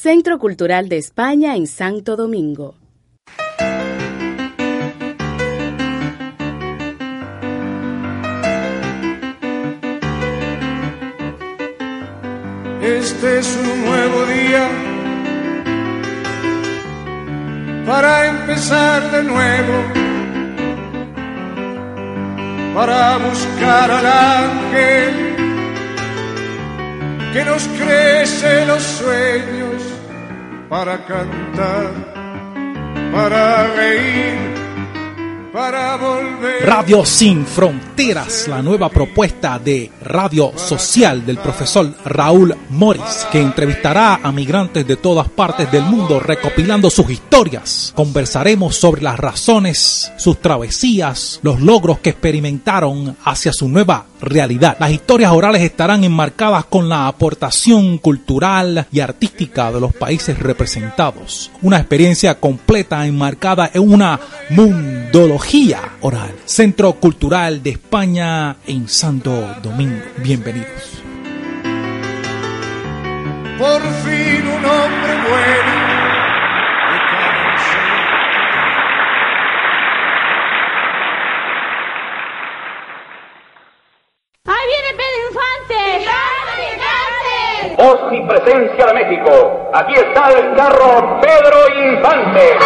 Centro Cultural de España en Santo Domingo. Este es un nuevo día para empezar de nuevo, para buscar al ángel que nos crece los sueños, para cantar, para reír Radio Sin Fronteras, la nueva propuesta de radio social del profesor Raúl Morris, que entrevistará a migrantes de todas partes del mundo recopilando sus historias. Conversaremos sobre las razones, sus travesías, los logros que experimentaron hacia su nueva realidad. Las historias orales estarán enmarcadas con la aportación cultural y artística de los países representados. Una experiencia completa enmarcada en una mundología oral. Centro Cultural de España en Santo Domingo. Bienvenidos. Por fin un hombre bueno voz y presencia de México. Aquí está el carro Pedro Infante.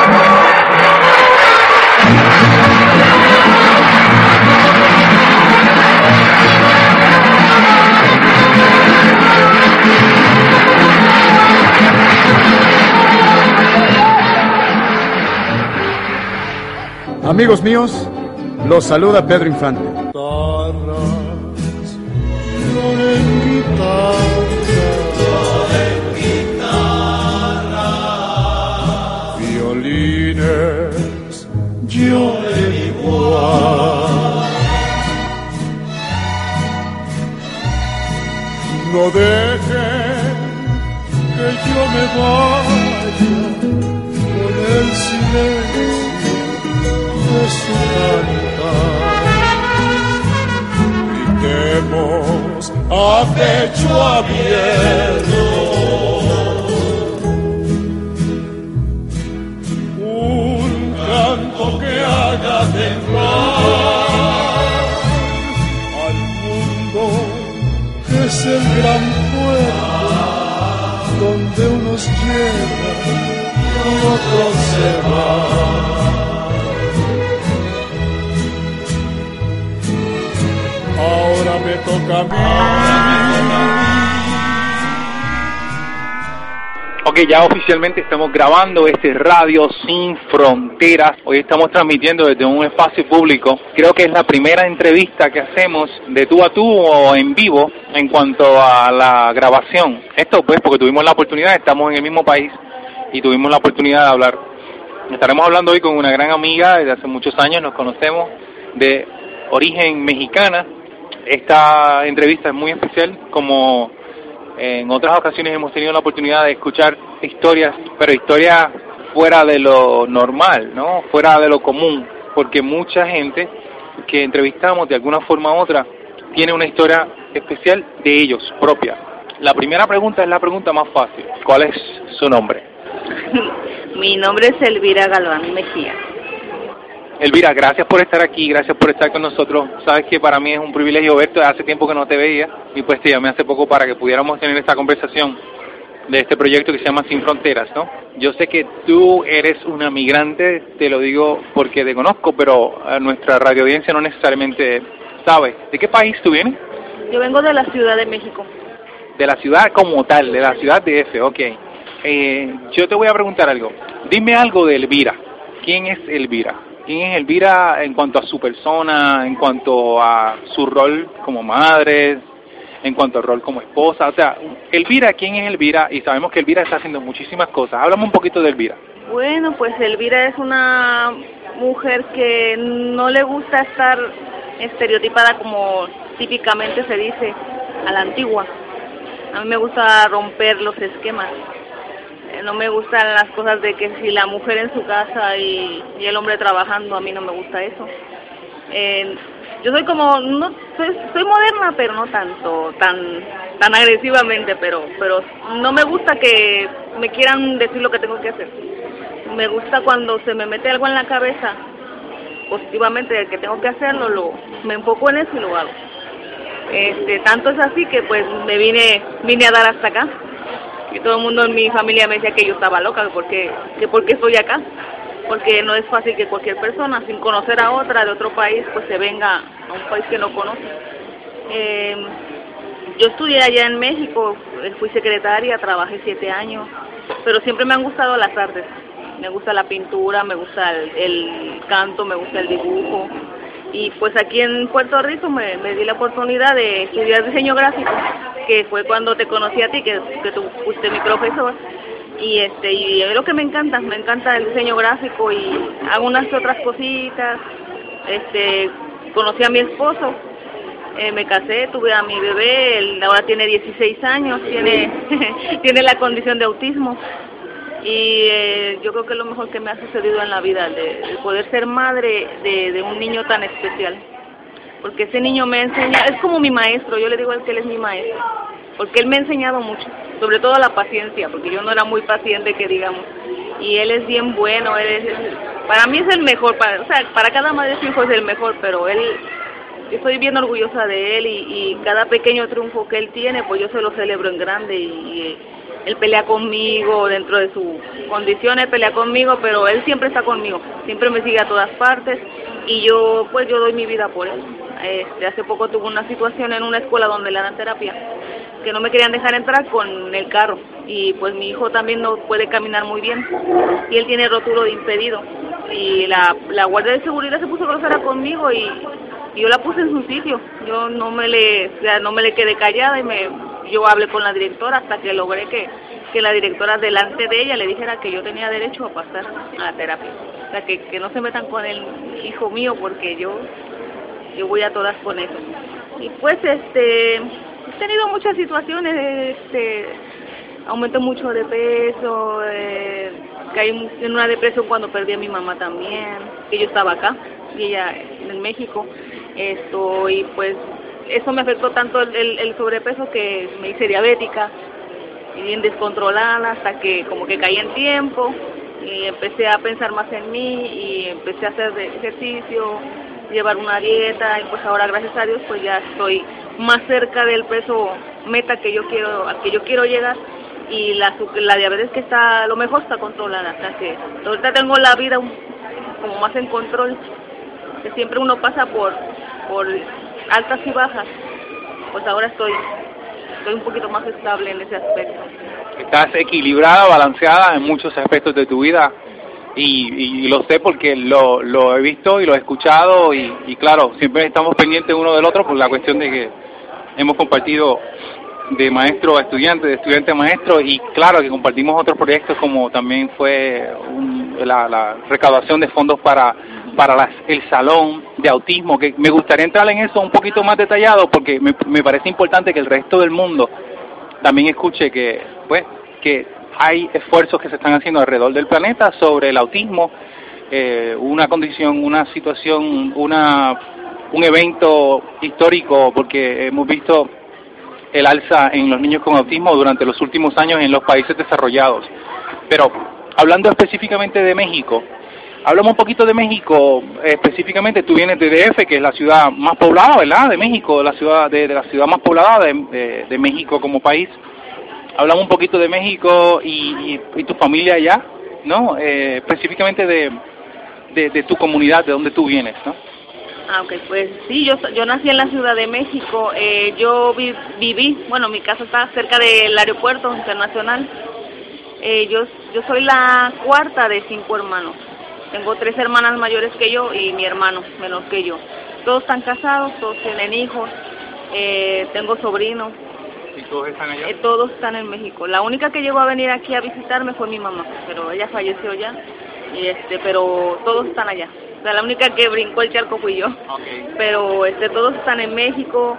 Amigos míos, los saluda Pedro Infante. No dejen que yo me vaya con el silencio de su cantar. Gritemos a pecho abierto gran puerto donde unos llegan y otros se van. Ahora me toca a mí. Ok, ya oficialmente estamos grabando este Radio Sin Fronteras. Hoy estamos transmitiendo desde un espacio público. Creo que es la primera entrevista que hacemos de tú a tú o en vivo en cuanto a la grabación. Esto pues porque tuvimos la oportunidad, estamos en el mismo país y tuvimos la oportunidad de hablar. Estaremos hablando hoy con una gran amiga desde hace muchos años, nos conocemos de origen mexicana. Esta entrevista es muy especial como en otras ocasiones hemos tenido la oportunidad de escuchar historias, pero historias fuera de lo normal, ¿no? Fuera de lo común, porque mucha gente que entrevistamos de alguna forma u otra tiene una historia especial de ellos, propia. La primera pregunta es la pregunta más fácil. ¿Cuál es su nombre? Mi nombre es Elvira Galván Mejía. Elvira, gracias por estar aquí, gracias por estar con nosotros. Sabes que para mí es un privilegio verte, hace tiempo que no te veía y pues te llamé hace poco para que pudiéramos tener esta conversación de este proyecto que se llama Sin Fronteras, ¿no? Yo sé que tú eres una migrante, te lo digo porque te conozco, pero nuestra radio audiencia no necesariamente sabe. ¿De qué país tú vienes? Yo vengo de la Ciudad de México. De la ciudad como tal, de la ciudad de F, ok. Eh, yo te voy a preguntar algo. Dime algo de Elvira. ¿Quién es Elvira? ¿Quién es Elvira en cuanto a su persona, en cuanto a su rol como madre, en cuanto al rol como esposa. O sea, Elvira, ¿quién es Elvira? Y sabemos que Elvira está haciendo muchísimas cosas. Háblame un poquito de Elvira. Bueno, pues Elvira es una mujer que no le gusta estar estereotipada como típicamente se dice a la antigua. A mí me gusta romper los esquemas. No me gustan las cosas de que si la mujer en su casa y, el hombre trabajando, a mí no me gusta eso. Eh, yo soy como, no, soy, soy moderna, pero no tanto, tan tan agresivamente, pero pero no me gusta que me quieran decir lo que tengo que hacer. Me gusta cuando se me mete algo en la cabeza, positivamente que tengo que hacerlo, lo, me enfoco en eso y lo hago. Este, tanto es así que pues me vine vine a dar hasta acá y todo el mundo en mi familia me decía que yo estaba loca porque que porque estoy acá porque no es fácil que cualquier persona sin conocer a otra de otro país pues se venga a un país que no conoce. Eh, yo estudié allá en México fui secretaria trabajé siete años pero siempre me han gustado las artes. Me gusta la pintura me gusta el canto me gusta el dibujo y pues aquí en Puerto Rico me, di la oportunidad de estudiar diseño gráfico, que fue cuando te conocí a ti, que, que tú fuiste mi profesor. Y este y es lo que me encanta, me encanta el diseño gráfico y hago unas otras cositas. Este, conocí a mi esposo, eh, me casé, tuve a mi bebé, él ahora tiene 16 años, tiene, tiene la condición de autismo y eh, yo creo que es lo mejor que me ha sucedido en la vida, de, poder ser madre de, un niño tan especial. Porque ese niño me enseña, es como mi maestro, yo le digo a él que él es mi maestro, porque él me ha enseñado mucho, sobre todo la paciencia, porque yo no era muy paciente, que digamos, y él es bien bueno, él es, para mí es el mejor, para, o sea, para cada madre su hijo es el mejor, pero él, estoy bien orgullosa de él y, y cada pequeño triunfo que él tiene, pues yo se lo celebro en grande y él pelea conmigo, dentro de sus condiciones pelea conmigo, pero él siempre está conmigo, siempre me sigue a todas partes y yo pues yo doy mi vida por él. Este, hace poco tuve una situación en una escuela donde le dan terapia, que no me querían dejar entrar con el carro y pues mi hijo también no puede caminar muy bien y él tiene rótulo de impedido y la, la guardia de seguridad se puso grosera conmigo y, y yo la puse en su sitio, yo no me le, o sea, no me le quedé callada y me yo hablé con la directora hasta que logré que, que la directora delante de ella le dijera que yo tenía derecho a pasar a la terapia. O sea, que, que no se metan con el hijo mío porque yo, yo voy a todas con eso. Y pues este, he tenido muchas situaciones, este, aumenté mucho de peso, eh, caí en una depresión cuando perdí a mi mamá también, que yo estaba acá y ella en México. Esto, y pues eso me afectó tanto el, el, sobrepeso que me hice diabética y bien descontrolada hasta que como que caí en tiempo y empecé a pensar más en mí y empecé a hacer ejercicio, llevar una dieta y pues ahora gracias a Dios pues ya estoy más cerca del peso meta que yo quiero al que yo quiero llegar y la la diabetes que está lo mejor está controlada, hasta que ahorita tengo la vida como más en control, que siempre uno pasa por por altas y bajas, pues ahora estoy, estoy un poquito más estable en ese aspecto. Estás equilibrada, balanceada en muchos aspectos de tu vida y, y lo sé porque lo, lo he visto y lo he escuchado y, y claro, siempre estamos pendientes uno del otro por la cuestión de que hemos compartido de maestro a estudiante, de estudiante a maestro y claro que compartimos otros proyectos como también fue la, la recaudación de fondos para para el salón de autismo, que me gustaría entrar en eso un poquito más detallado porque me, me parece importante que el resto del mundo también escuche que, pues, que hay esfuerzos que se están haciendo alrededor del planeta sobre el autismo, eh, una condición, una situación, una, un evento histórico, porque hemos visto el alza en los niños con autismo durante los últimos años en los países desarrollados. Pero hablando específicamente de México, Hablamos un poquito de México, específicamente tú vienes de DF, que es la ciudad más poblada, ¿verdad? De México, la ciudad de, la ciudad más poblada de, de, México como país. Hablamos un poquito de México y, y, tu familia allá, ¿no? Eh, específicamente de, de, tu comunidad, de donde tú vienes, ¿no? Ah, ok, pues sí, yo, yo nací en la Ciudad de México. Eh, yo viví, bueno, mi casa está cerca del aeropuerto internacional. Eh, yo, yo soy la cuarta de cinco hermanos. Tengo tres hermanas mayores que yo y mi hermano menor que yo. Todos están casados, todos tienen hijos. eh, tengo sobrinos. ¿Y todos están allá? Eh, todos están en México. La única que llegó a venir aquí a visitarme fue mi mamá, pero ella falleció ya. Y este, pero todos están allá. O sea, la única que brincó el charco fui yo. Pero este, todos están en México.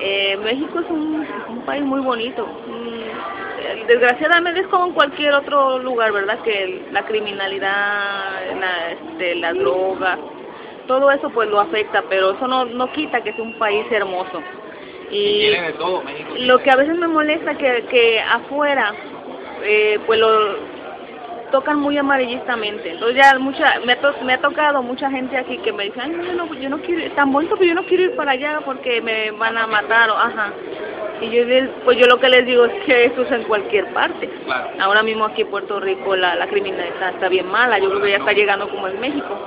Eh, México es un, un país muy bonito. Mm, Desgraciadamente es como en cualquier otro lugar, ¿verdad? Que la criminalidad, la, este, las drogas, todo eso pues lo afecta, pero eso no, no quita que sea un país hermoso. Y de todo, México. lo que a veces me molesta que, que afuera eh, pues lo tocan muy amarillistamente. Entonces ya mucha, me, ha to- me ha tocado mucha gente aquí que me dice, ay, no, yo no, yo no quiero, ir, tan bonito, pero yo no quiero ir para allá porque me van a matar, o ajá. Y yo, pues yo lo que les digo es que eso es en cualquier parte. Claro. Ahora mismo aquí en Puerto Rico la, la criminalidad está, está bien mala, yo creo que ya está llegando como en México.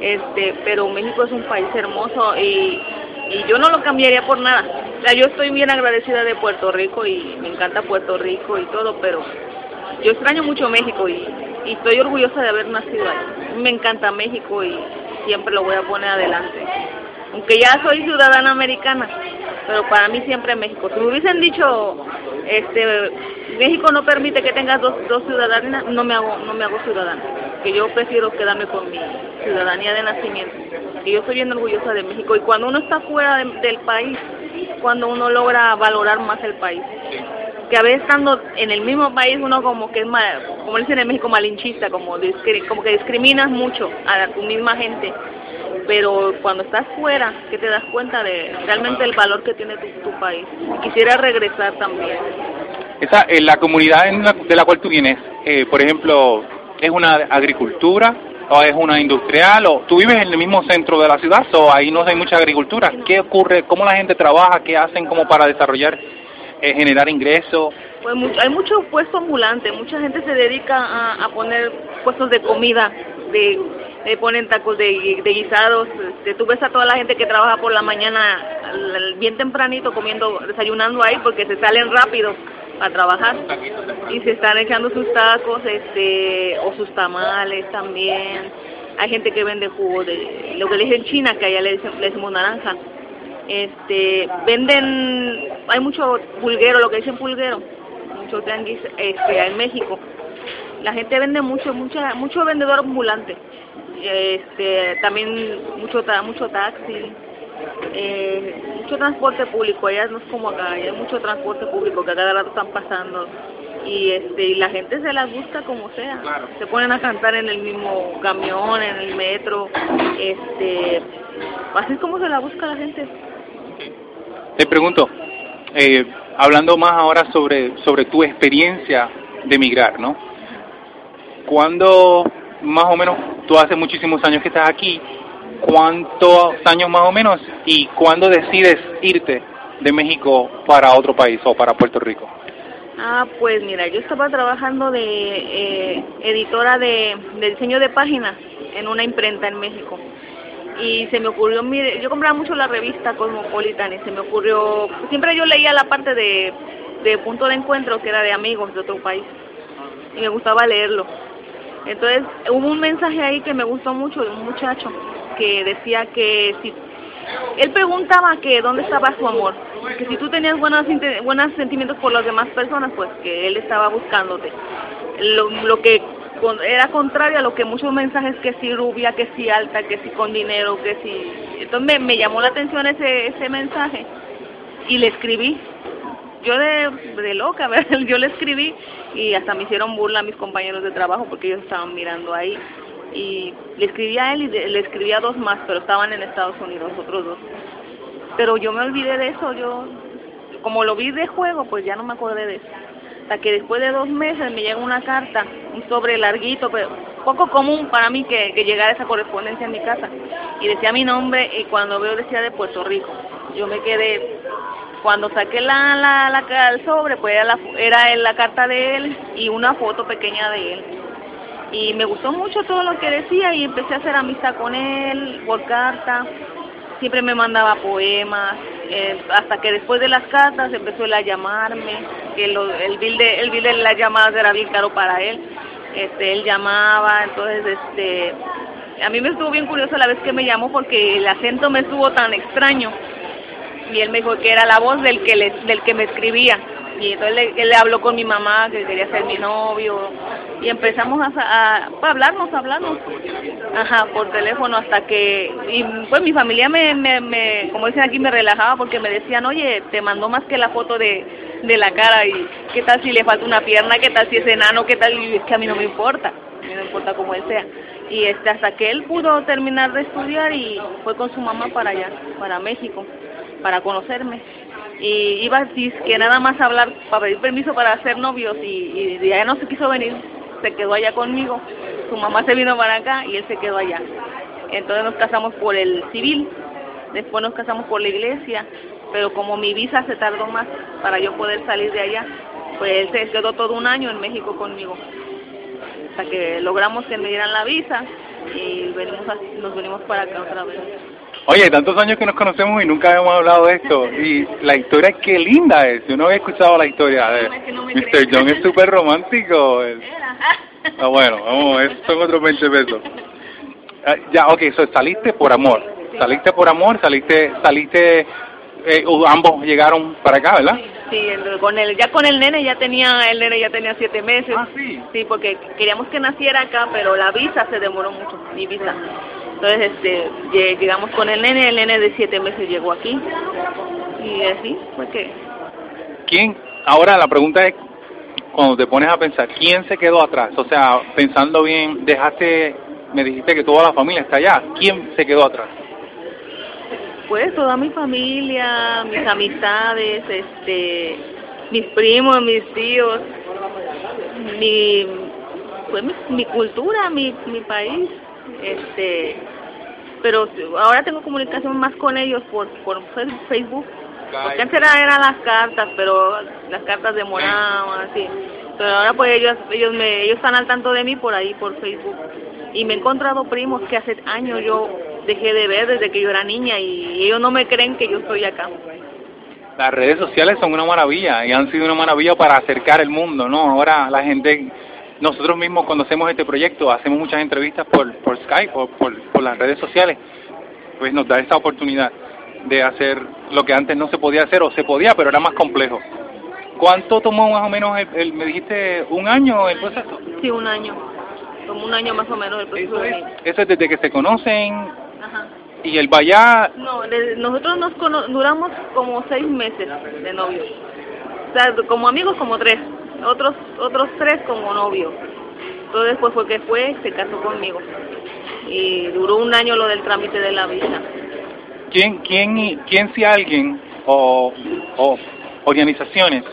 Este, pero México es un país hermoso y, y yo no lo cambiaría por nada. O sea, yo estoy bien agradecida de Puerto Rico y me encanta Puerto Rico y todo, pero yo extraño mucho México y, estoy orgullosa de haber nacido ahí. Me encanta México y siempre lo voy a poner adelante. Aunque ya soy ciudadana americana, pero para mí siempre México. Si me hubiesen dicho, este, México no permite que tengas dos, dos ciudadanías, no me hago, no me hago ciudadana. Que yo prefiero quedarme con mi ciudadanía de nacimiento. Que yo estoy bien orgullosa de México y cuando uno está fuera de- del país, cuando uno logra valorar más el país que a veces estando en el mismo país uno como que es mal, como dicen en México malinchista, como discri- como que discriminas mucho a tu misma gente, pero cuando estás fuera que te das cuenta de realmente el valor que tiene tu, tu país. Quisiera regresar también. Esa, eh, la comunidad en la- de la cual tú vienes, eh, por ejemplo, ¿es una agricultura o es una industrial? o ¿Tú vives en el mismo centro de la ciudad o ahí no hay mucha agricultura? ¿Qué ocurre? ¿Cómo la gente trabaja? ¿Qué hacen como para desarrollar, eh, generar ingresos? Pues hay mucho puesto ambulante, mucha gente se dedica a, poner puestos de comida, de, de ponen tacos de, guisados, este, tú ves a toda la gente que trabaja por la mañana bien tempranito comiendo, desayunando ahí porque se salen rápido a trabajar y se están echando sus tacos, este, o sus tamales también. Hay gente que vende jugo de lo que le dicen China, que allá le, dicen- le decimos naranja. Este, venden, hay mucho pulguero, lo que dicen pulguero, mucho tianguis este, en México. La gente vende mucho, mucha, mucho vendedor ambulante. Este, también mucho, mucho taxi, eh, mucho transporte público. Allá no es como acá, allá hay mucho transporte público que a cada rato están pasando. Y este, y la gente se las busca como sea. Claro. Se ponen a cantar en el mismo camión, en el metro. Este, así es como se la busca la gente. Te pregunto, eh, hablando más ahora sobre, sobre tu experiencia de emigrar, ¿no? ¿Cuándo, más o menos, tú hace muchísimos años que estás aquí, cuántos años más o menos, y cuándo decides irte de México para otro país o para Puerto Rico? Ah, pues mira, yo estaba trabajando de eh, editora de, de diseño de páginas en una imprenta en México. Y se me ocurrió, mire, yo compraba mucho la revista Cosmopolitan y se me ocurrió, siempre yo leía la parte de, de punto de encuentro que era de amigos de otro país y me gustaba leerlo. Entonces hubo un mensaje ahí que me gustó mucho de un muchacho que decía que si él preguntaba que dónde estaba su amor, que si tú tenías buenos buenos sentimientos por las demás personas, pues que él estaba buscándote. Lo, lo que era contrario a lo que muchos mensajes que si rubia, que si alta, que si con dinero, que si... Entonces me, me llamó la atención ese, ese mensaje y le escribí. Yo de, de loca, ¿verdad? yo le escribí y hasta me hicieron burla mis compañeros de trabajo porque ellos estaban mirando ahí. Y le escribí a él y le escribí a dos más, pero estaban en Estados Unidos, otros dos. Pero yo me olvidé de eso, yo, como lo vi de juego, pues ya no me acordé de eso. Hasta que después de dos meses me llega una carta, un sobre larguito, pero poco común para mí que, que llegara esa correspondencia en mi casa. Y decía mi nombre y cuando veo decía de Puerto Rico. Yo me quedé, cuando saqué la, la, la el sobre, pues era la, era la carta de él y una foto pequeña de él y me gustó mucho todo lo que decía y empecé a hacer amistad con él por carta. Siempre me mandaba poemas, eh, hasta que después de las cartas empezó a llamarme, que lo- el bill de el bill de las llamadas era bien caro para él. Este, él llamaba, entonces este a mí me estuvo bien curioso la vez que me llamó porque el acento me estuvo tan extraño. y él me dijo que era la voz del que le, del que me escribía y entonces él le habló con mi mamá que quería ser mi novio y empezamos a, a, hablarnos, a hablarnos, ajá, por teléfono hasta que, y pues mi familia me, me, me, como dicen aquí, me relajaba porque me decían, oye, te mandó más que la foto de, de la cara y qué tal si le falta una pierna, qué tal si es enano, qué tal, y es que a mí no me importa, a mí no importa cómo él sea. Y este, hasta que él pudo terminar de estudiar y fue con su mamá para allá, para México, para conocerme y iba así que nada más a hablar para pedir permiso para hacer novios y, y ya no se quiso venir, se quedó allá conmigo, su mamá se vino para acá y él se quedó allá. Entonces nos casamos por el civil, después nos casamos por la iglesia, pero como mi visa se tardó más para yo poder salir de allá, pues él se quedó todo un año en México conmigo, hasta que logramos que me dieran la visa y venimos nos venimos para acá otra vez. Oye, tantos años que nos conocemos y nunca habíamos hablado de esto. Y la historia, qué linda es. Yo no había escuchado la historia. de Mr. John es súper romántico. Ah, bueno, vamos, son otros 20 pesos. Ah, ya, ok, so, saliste por amor. Saliste por amor, saliste, saliste, eh, ambos llegaron para acá, ¿verdad? Sí, con el, ya con el nene ya tenía, el nene ya tenía siete meses. Ah, sí. Sí, porque queríamos que naciera acá, pero la visa se demoró mucho, mi visa. Entonces, este, llegamos con el nene, el nene de siete meses llegó aquí. Y así fue que... ¿Quién? Ahora la pregunta es, cuando te pones a pensar, ¿quién se quedó atrás? O sea, pensando bien, dejaste, me dijiste que toda la familia está allá. ¿Quién se quedó atrás? Pues toda mi familia, mis amistades, este, mis primos, mis tíos, mi, pues mi, mi cultura, mi, mi país, este, pero ahora tengo comunicación más con ellos por, por Facebook. Porque antes eran las cartas, pero las cartas demoraban, así. Pero ahora pues ellos ellos me ellos están al tanto de mí por ahí, por Facebook. Y me he encontrado primos que hace años yo dejé de ver desde que yo era niña y ellos no me creen que yo estoy acá. Las redes sociales son una maravilla y han sido una maravilla para acercar el mundo, ¿no? Ahora la gente nosotros mismos cuando hacemos este proyecto hacemos muchas entrevistas por, por Skype o por, por las redes sociales, pues nos da esa oportunidad de hacer lo que antes no se podía hacer o se podía, pero era más complejo. ¿Cuánto tomó más o menos, el, me dijiste, un año el proceso? Sí, un año. Tomó un año más o menos el proceso. Eso es, eso es desde que se conocen Ajá. y el vaya... No, nosotros nos duramos como seis meses de novios. O sea, como amigos como tres otros otros tres como novio. Entonces después fue que fue, se casó conmigo. Y duró un año lo del trámite de la visa. ¿Quién, quién, quién si alguien o, o organizaciones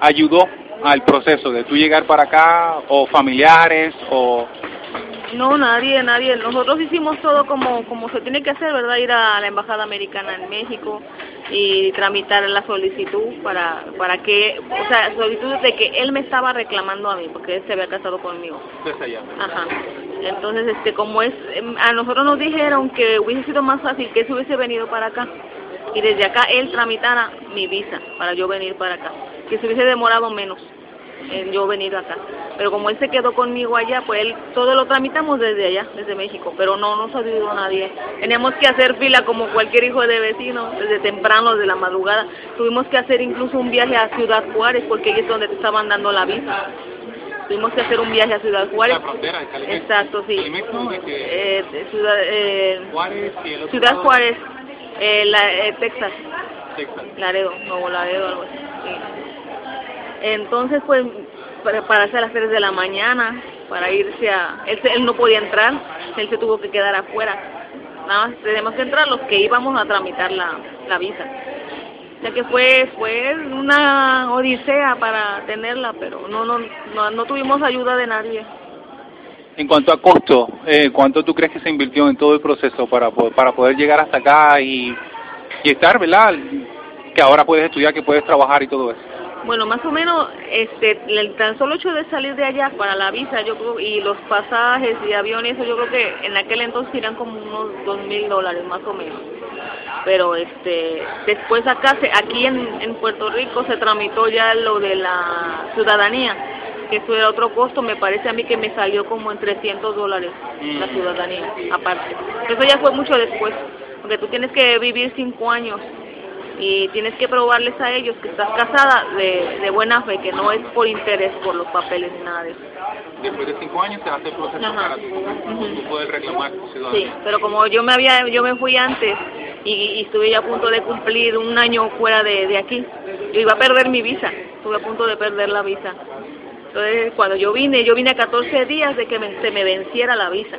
ayudó al proceso de tú llegar para acá o familiares o no, nadie, nadie. Nosotros hicimos todo como, como se tiene que hacer, ¿verdad? Ir a la Embajada Americana en México y tramitar la solicitud para, para que, o sea, solicitud de que él me estaba reclamando a mí, porque él se había casado conmigo. Ajá. Entonces, este, como es, em, a nosotros nos dijeron que hubiese sido más fácil que él se hubiese venido para acá y desde acá él tramitara mi visa para yo venir para acá, que se hubiese demorado menos en yo venir acá. Pero como él se quedó conmigo allá, pues él todo lo tramitamos desde allá, desde México, pero no nos ayudó nadie. Teníamos que hacer fila como cualquier hijo de vecino, desde temprano, desde la madrugada. Tuvimos que hacer incluso un viaje a Ciudad Juárez, porque ahí es donde te estaban dando la visa. Tuvimos que hacer un viaje a Ciudad Juárez. Exacto, sí. Eh, ciudad, eh, Ciudad Juárez, eh, la, eh, Texas. Texas. Laredo, Nuevo Laredo, algo así. Sí. Entonces, pues, para, para hacer las 3 de la mañana, para irse a... Él, él no podía entrar, él se tuvo que quedar afuera. Nada más tenemos que entrar los que íbamos a tramitar la, la visa. Sea que fue, fue una odisea para tenerla, pero no, no, no, no tuvimos ayuda de nadie. En cuanto a costo, eh, ¿cuánto tú crees que se invirtió en todo el proceso para, para poder llegar hasta acá y, y estar, ¿verdad? Que ahora puedes estudiar, que puedes trabajar y todo eso. Bueno, más o menos, este, el tan solo hecho de salir de allá para la visa, yo creo, y los pasajes y aviones, eso yo creo que en aquel entonces eran como unos dos mil dólares más o menos. Pero este, después acá, se, aquí en, en Puerto Rico se tramitó ya lo de la ciudadanía, que eso era otro costo, me parece a mí que me salió como en 300 dólares la ciudadanía, aparte. Eso ya fue mucho después, porque tú tienes que vivir cinco años y tienes que probarles a ellos que estás casada de, de buena fe, que no es por interés por los papeles ni nada de eso. Después de cinco años se hace el proceso Ajá. para tú, poder reclamar tu ciudadanía. Sí, pero como yo me había, yo me fui antes y, y estuve ya a punto de cumplir un año fuera de, de aquí, yo iba a perder mi visa, estuve a punto de perder la visa. Entonces, cuando yo vine, yo vine a 14 días de que me- se me venciera la visa.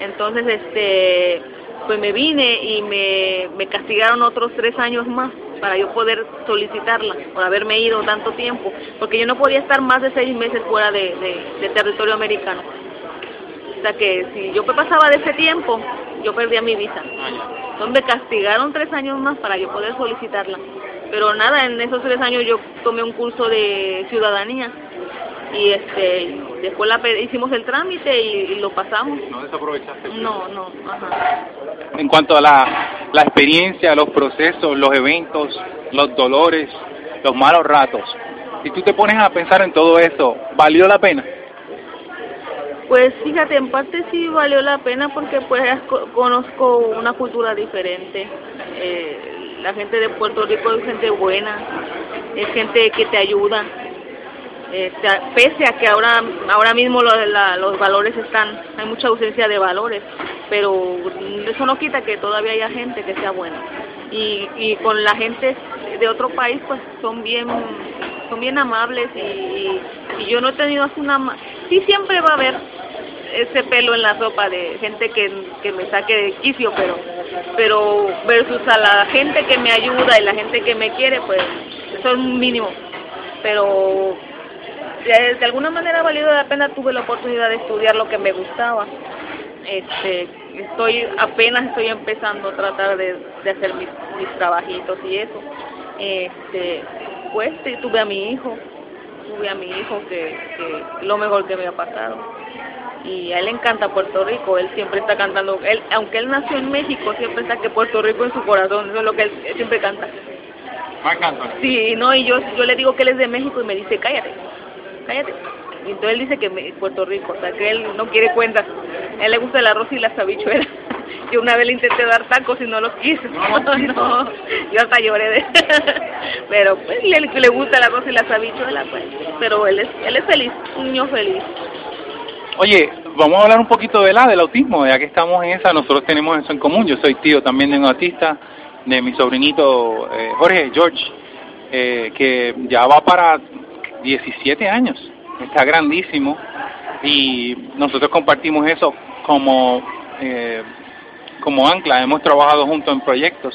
Entonces, este, pues me vine y me, me castigaron otros tres años más para yo poder solicitarla por haberme ido tanto tiempo, porque yo no podía estar más de seis meses fuera de, de- de territorio americano. O sea que si yo pasaba de ese tiempo, yo perdía mi visa. Entonces me castigaron tres años más para yo poder solicitarla. Pero nada, en esos tres años yo tomé un curso de ciudadanía y este después la, hicimos el trámite y, y lo pasamos. No desaprovechaste. No, no, ajá. En cuanto a la, la experiencia, los procesos, los eventos, los dolores, los malos ratos, si tú te pones a pensar en todo eso, ¿valió la pena? Pues fíjate, en parte sí valió la pena porque pues co- conozco una cultura diferente. Eh, la gente de Puerto Rico es gente buena, es gente que te ayuda. Eh, te- pese a que ahora ahora mismo lo- la- los valores están, hay mucha ausencia de valores, pero eso no quita que todavía haya gente que sea buena. Y, y con la gente de otro país pues son bien son bien amables y, y, y yo no he tenido así una sí siempre va a haber ese pelo en la sopa de gente que, que me saque de quicio pero pero versus a la gente que me ayuda y la gente que me quiere pues eso es un mínimo pero de, de alguna manera ha valido la pena tuve la oportunidad de estudiar lo que me gustaba. Este estoy apenas estoy empezando a tratar de, de hacer mis, mis trabajitos y eso. Este pues tuve a mi hijo tuve a mi hijo que, que lo mejor que me ha pasado. Y a él le encanta Puerto Rico él siempre está cantando él aunque él nació en México siempre está que Puerto Rico en su corazón eso es lo que él, él siempre canta. Marc Anthony. Sí, no, y yo, yo le digo que él es de México y me dice, cállate, cállate. Y entonces él dice que me, Puerto Rico, o sea, que él no quiere cuentas. A él le gusta el arroz y las habichuelas. Yo una vez le intenté dar tacos y no los quiso. No, yo hasta lloré de... Pero pues le, le gusta el arroz y las habichuelas, pues. Pero él es, él es feliz, un niño feliz. Oye, vamos a hablar un poquito de la del autismo, ya que estamos en esa, nosotros tenemos eso en común. Yo soy tío también de un autista, de mi sobrinito eh, Jorge, George, eh, que ya va para 17 años, está grandísimo y nosotros compartimos eso como eh, como ancla. Hemos trabajado juntos en proyectos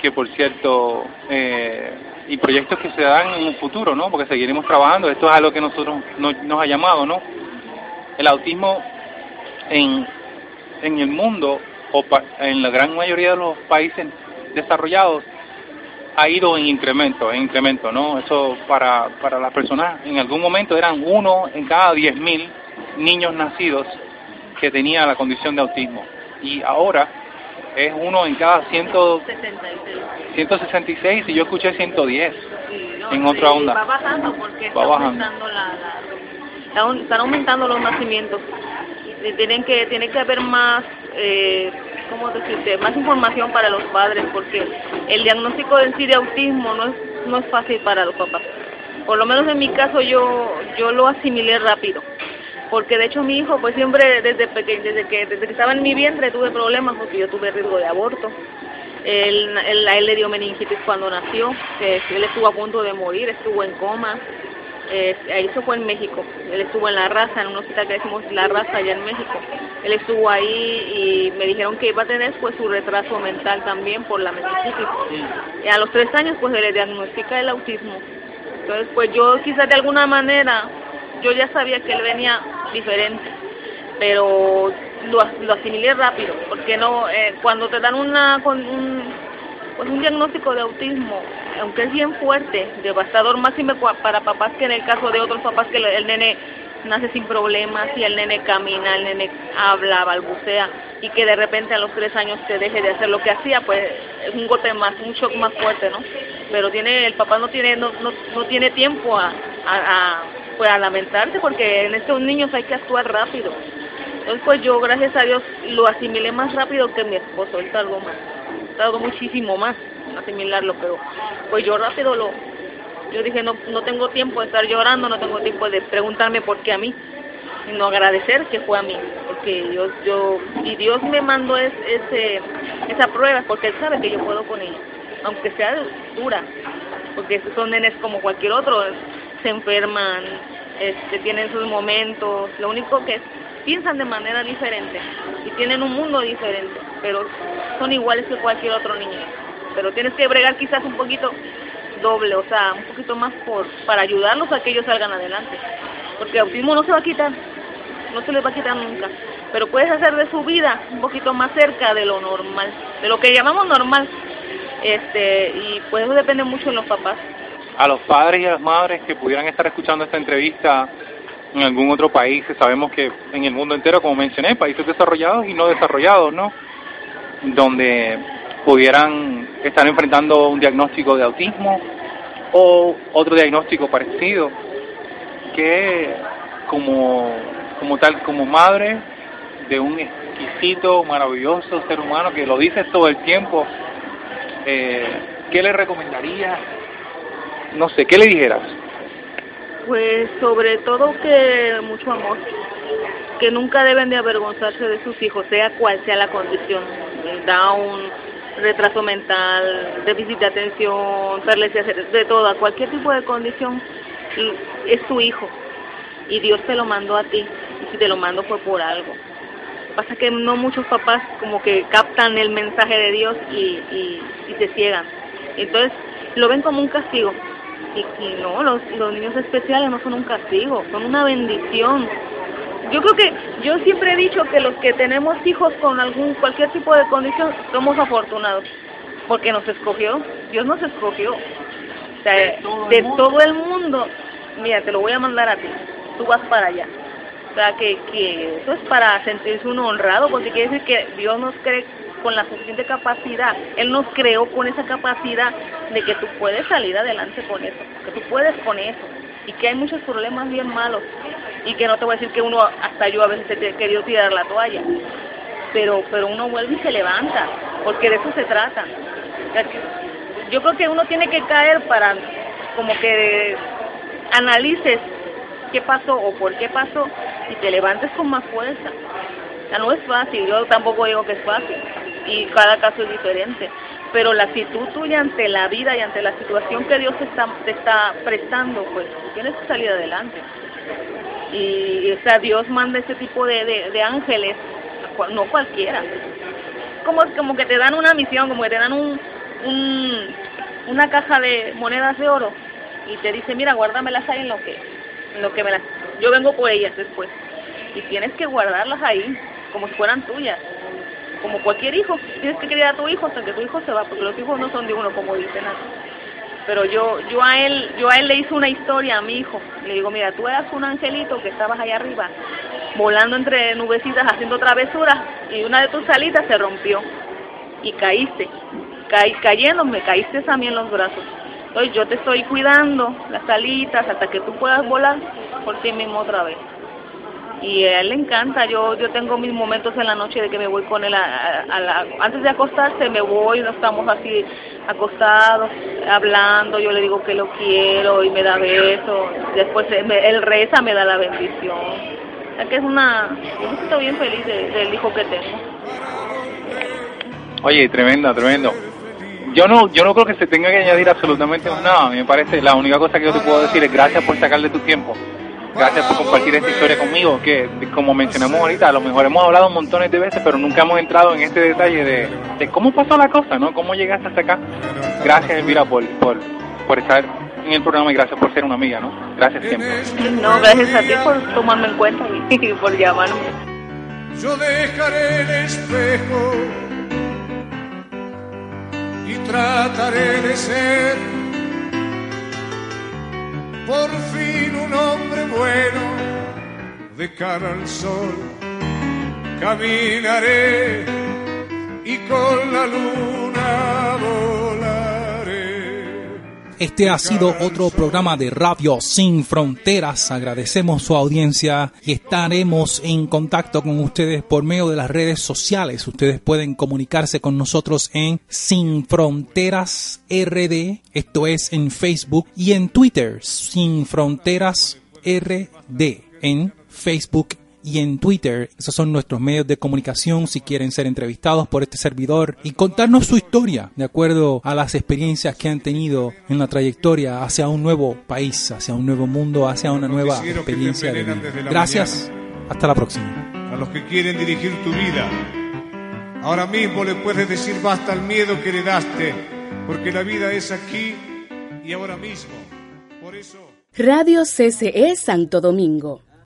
que, por cierto, eh, y proyectos que se dan en un futuro, ¿no? Porque seguiremos trabajando. Esto es algo que nosotros nos, nos ha llamado, ¿no? el autismo en, en el mundo o pa- en la gran mayoría de los países desarrollados ha ido en incremento, en incremento, ¿no? Eso para, para las personas en algún momento eran uno en cada diez mil niños nacidos que tenía la condición de autismo y ahora es uno en cada ciento, 66. 166 y yo escuché 110. Sí, no, En otra onda. Va bajando porque Va bajando. aumentando la, están aumentando los nacimientos. Tienen que tiene que haber más eh, ¿cómo decirte? más información para los padres porque el diagnóstico en sí de autismo no es no es fácil para los papás. Por lo menos en mi caso yo yo lo asimilé rápido. Porque de hecho mi hijo pues siempre desde pequeño, desde que desde que estaba en mi vientre tuve problemas porque yo tuve riesgo de aborto. Él, él- le dio meningitis cuando nació, él estuvo a punto de morir, estuvo en coma. Eh, ahí eso fue en México. Él estuvo en La Raza, en un hospital que decimos La Raza allá en México. Él estuvo ahí y me dijeron que iba a tener pues su retraso mental también por la meningitis. Y a los tres años pues se le diagnostica el autismo. Entonces pues yo quizás de alguna manera, yo ya sabía que él venía diferente pero lo, lo asimilé rápido, porque no eh, cuando te dan una con un, pues un diagnóstico de autismo, aunque es bien fuerte, devastador, máximo para papás que en el caso de otros papás que el nene nace sin problemas y el nene camina, el nene habla, balbucea y que de repente a los tres años te deje de hacer lo que hacía, pues es un golpe más, un shock más fuerte, ¿no? Pero tiene el papá no tiene no, no, no tiene tiempo a, a, a, pues a lamentarse porque en estos niños hay que actuar rápido. Entonces, pues yo, gracias a Dios, lo asimilé más rápido que mi esposo. Él tardó más. Tardó muchísimo más. asimilarlo, pero pues yo rápido lo, yo dije no, no tengo tiempo de estar llorando, no tengo tiempo de preguntarme por qué a mí, sino agradecer que fue a mí, porque yo, yo y Dios me mandó es, ese, esa prueba, porque Él sabe que yo puedo con ella, aunque sea dura, porque son nenes como cualquier otro, se enferman, este, tienen sus momentos, lo único que piensan de manera diferente y tienen un mundo diferente, pero son iguales que cualquier otro niño. Pero tienes que bregar quizás un poquito doble, o sea, un poquito más por para ayudarlos a que ellos salgan adelante. Porque el autismo no se va a quitar, no se les va a quitar nunca, pero puedes hacer de su vida un poquito más cerca de lo normal, de lo que llamamos normal. Este, y pues eso depende mucho de los papás. A los padres y a las madres que pudieran estar escuchando esta entrevista en algún otro país, sabemos que en el mundo entero, como mencioné, países desarrollados y no desarrollados, ¿no? Donde pudieran estar enfrentando un diagnóstico de autismo o otro diagnóstico parecido, que como, como tal, como madre de un exquisito, maravilloso ser humano que lo dices todo el tiempo, eh, ¿qué le recomendarías? No sé, ¿qué le dijeras? Pues sobre todo que mucho amor, que nunca deben de avergonzarse de sus hijos, sea cual sea la condición, Down, retraso mental, déficit de atención, perlesia, de toda, cualquier tipo de condición, es tu hijo y Dios te lo mandó a ti y si te lo mandó fue por algo. Pasa que no muchos papás como que captan el mensaje de Dios y, y, y se ciegan. Entonces lo ven como un castigo y, no, los, los niños especiales no son un castigo, son una bendición. Yo creo que yo siempre he dicho que los que tenemos hijos con algún cualquier tipo de condición somos afortunados porque nos escogió, Dios nos escogió. O sea, de todo el mundo, mira, te lo voy a mandar a ti, tú vas para allá. O sea, que, que eso es para sentirse uno honrado, porque quiere decir que Dios nos cree con la suficiente capacidad. Él nos creó con esa capacidad de que tú puedes salir adelante con eso, que tú puedes con eso. Y que hay muchos problemas bien malos. Y que no te voy a decir que uno, hasta yo a veces he querido tirar la toalla. Pero, pero uno vuelve y se levanta, porque de eso se trata. Yo creo que uno tiene que caer para como que analices qué pasó o por qué pasó y te levantes con más fuerza. Ya no es fácil, yo tampoco digo que es fácil, y cada caso es diferente. Pero la actitud tuya ante la vida y ante la situación que Dios te está, te está prestando, pues tienes que salir adelante. Y, o sea, Dios manda ese tipo de, de, ángeles, no cualquiera. Como, como que te dan una misión, como que te dan un, un, una caja de monedas de oro y te dice, mira, guárdamelas ahí en lo que, en lo que me las... Yo vengo por ellas después. Y tienes que guardarlas ahí, como si fueran tuyas como cualquier hijo, tienes que criar a tu hijo hasta que tu hijo se va, porque los hijos no son de uno, como dicen así. Pero yo, yo a él, yo a él le hice una historia a mi hijo. Le digo, mira, tú eras un angelito que estabas allá arriba, volando entre nubecitas, haciendo travesuras, y una de tus alitas se rompió y caíste. Caí, cayéndome, caíste a mí en los brazos. Entonces yo te estoy cuidando las alitas hasta que tú puedas volar por ti mismo otra vez y a él le encanta. Yo yo tengo mis momentos en la noche de que me voy con él a, la, antes de acostarse me voy, no estamos así acostados hablando, yo le digo que lo quiero y me da besos, después él reza, me da la bendición. O sea que es una, yo me siento bien feliz del hijo que tengo. Oye, tremendo, tremendo. Yo no, yo no creo que se tenga que añadir absolutamente nada. Me parece la única cosa que yo te puedo decir es gracias por sacarle tu tiempo Gracias por compartir esta historia conmigo, que como mencionamos ahorita, a lo mejor hemos hablado montones de veces, pero nunca hemos entrado en este detalle de, cómo pasó la cosa, ¿no? ¿Cómo llegaste hasta acá? Gracias, Elvira, por, por, por estar en el programa y gracias por ser una amiga, ¿no? Gracias siempre. No, gracias a ti por tomarme en cuenta y, y por llamarme. Yo dejaré el espejo y trataré de ser por fin un hombre bueno de cara al sol. Caminaré y con la luna Este ha sido otro programa de Radio Sin Fronteras. Agradecemos su audiencia y estaremos en contacto con ustedes por medio de las redes sociales. Ustedes pueden comunicarse con nosotros en Sin Fronteras RD, esto es en Facebook y en Twitter, Sin Fronteras RD, en Facebook y en Twitter. Esos son nuestros medios de comunicación si quieren ser entrevistados por este servidor y contarnos su historia de acuerdo a las experiencias que han tenido en la trayectoria hacia un nuevo país, hacia un nuevo mundo, hacia una nueva experiencia de vida. Gracias. Hasta la próxima. A los que quieren dirigir tu vida, ahora mismo le puedes decir basta al miedo que heredaste, porque la vida es aquí y ahora mismo. Por eso. Radio CCE Santo Domingo